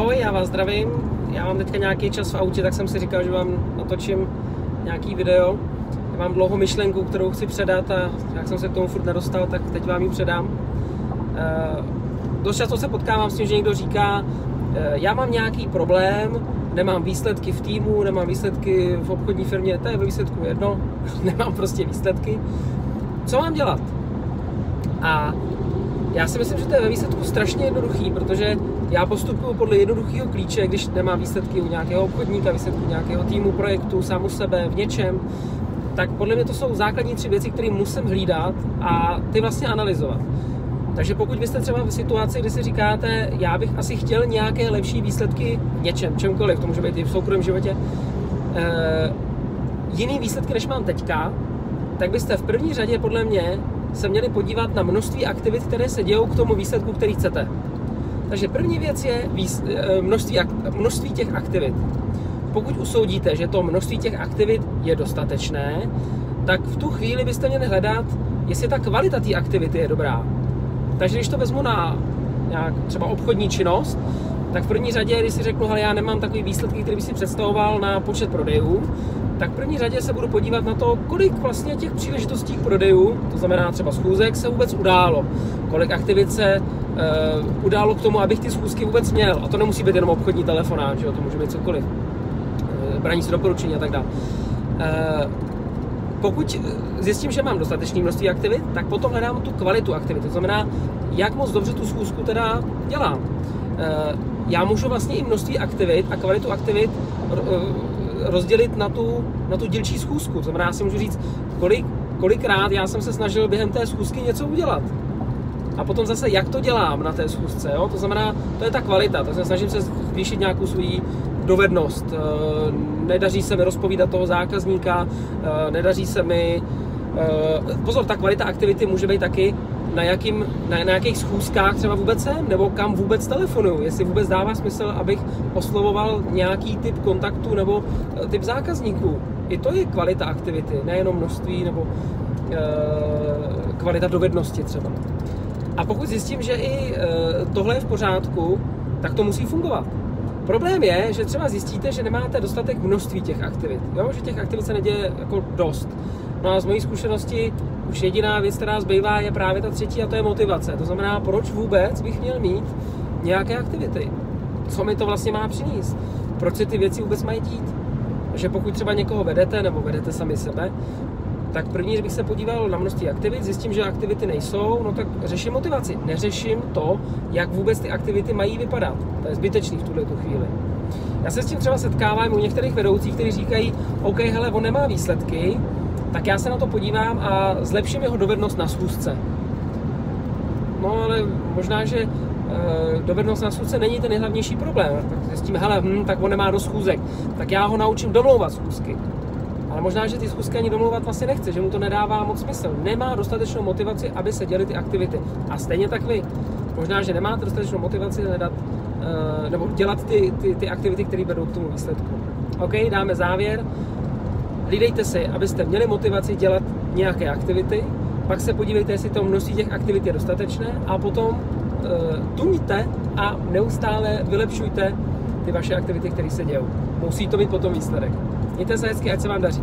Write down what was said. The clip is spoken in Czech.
Ahoj, já vás zdravím. Já mám teďka nějaký čas v autě, tak jsem si říkal, že vám natočím nějaký video. Já mám dlouho myšlenku, kterou chci předat a jak jsem se k tomu furt nedostal, tak teď vám ji předám. Uh, dost často se potkávám s tím, že někdo říká, uh, já mám nějaký problém, nemám výsledky v týmu, nemám výsledky v obchodní firmě, to je ve výsledku jedno, nemám prostě výsledky. Co mám dělat? A já si myslím, že to je ve výsledku strašně jednoduchý, protože já postupuju podle jednoduchého klíče, když nemám výsledky u nějakého obchodníka, výsledky u nějakého týmu, projektu, sám u sebe, v něčem, tak podle mě to jsou základní tři věci, které musím hlídat a ty vlastně analyzovat. Takže pokud byste třeba v situaci, kdy si říkáte, já bych asi chtěl nějaké lepší výsledky v něčem, čemkoliv, to může být i v soukromém životě, e, jiný výsledky, než mám teďka, tak byste v první řadě podle mě se měli podívat na množství aktivit, které se dějou k tomu výsledku, který chcete. Takže první věc je eh, množství, množství těch aktivit. Pokud usoudíte, že to množství těch aktivit je dostatečné, tak v tu chvíli byste měli hledat, jestli ta kvalita té aktivity je dobrá. Takže když to vezmu na nějak třeba obchodní činnost, tak v první řadě, když si řeknu, že já nemám takový výsledky, který by si představoval na počet prodejů, tak v první řadě se budu podívat na to, kolik vlastně těch příležitostí k prodejů, to znamená třeba schůzek, se vůbec událo. Kolik aktivit se uh, událo k tomu, abych ty schůzky vůbec měl. A to nemusí být jenom obchodní telefonát, že jo? to může být cokoliv. Uh, braní si doporučení a tak dále. Uh, pokud zjistím, že mám dostatečné množství aktivit, tak potom hledám tu kvalitu aktivit. To znamená, jak moc dobře tu schůzku teda dělám. Já můžu vlastně i množství aktivit a kvalitu aktivit rozdělit na tu, na tu dílčí schůzku. To znamená, já si můžu říct, kolik, kolikrát já jsem se snažil během té schůzky něco udělat. A potom zase, jak to dělám na té schůzce. Jo? To znamená, to je ta kvalita. To snažím se zvýšit nějakou svou dovednost. Eh, nedaří se mi rozpovídat toho zákazníka, eh, nedaří se mi... Eh, pozor, ta kvalita aktivity může být taky na, jakým, na, na jakých schůzkách třeba vůbec jsem, nebo kam vůbec telefonuju, jestli vůbec dává smysl, abych oslovoval nějaký typ kontaktu nebo eh, typ zákazníků. I to je kvalita aktivity, nejenom množství nebo e, kvalita dovednosti třeba. A pokud zjistím, že i e, tohle je v pořádku, tak to musí fungovat. Problém je, že třeba zjistíte, že nemáte dostatek množství těch aktivit, jo? že těch aktivit se neděje jako dost. No a z mojí zkušenosti už jediná věc, která zbývá, je právě ta třetí a to je motivace. To znamená, proč vůbec bych měl mít nějaké aktivity? Co mi to vlastně má přinést? Proč se ty věci vůbec mají dít? Že pokud třeba někoho vedete nebo vedete sami sebe, tak první, bych se podíval na množství aktivit, zjistím, že aktivity nejsou, no tak řeším motivaci. Neřeším to, jak vůbec ty aktivity mají vypadat. To je zbytečný v tuhle chvíli. Já se s tím třeba setkávám u některých vedoucích, kteří říkají, OK, hele, on nemá výsledky, tak já se na to podívám a zlepším jeho dovednost na schůzce. No ale možná, že e, dovednost na schůzce není ten nejhlavnější problém. Tak zjistíme, hele, hm, tak on nemá do schůzek, tak já ho naučím domlouvat schůzky. Ale možná, že ty schůzky ani domlouvat vlastně nechce, že mu to nedává moc smysl. Nemá dostatečnou motivaci, aby se děly ty aktivity. A stejně tak vy. Možná, že nemáte dostatečnou motivaci hledat, e, nebo dělat ty, ty, ty aktivity, které vedou k tomu výsledku. OK, dáme závěr hlídejte si, abyste měli motivaci dělat nějaké aktivity, pak se podívejte, jestli to množství těch aktivit je dostatečné a potom e, tuňte a neustále vylepšujte ty vaše aktivity, které se dějou. Musí to mít potom výsledek. Mějte se hezky, ať se vám daří.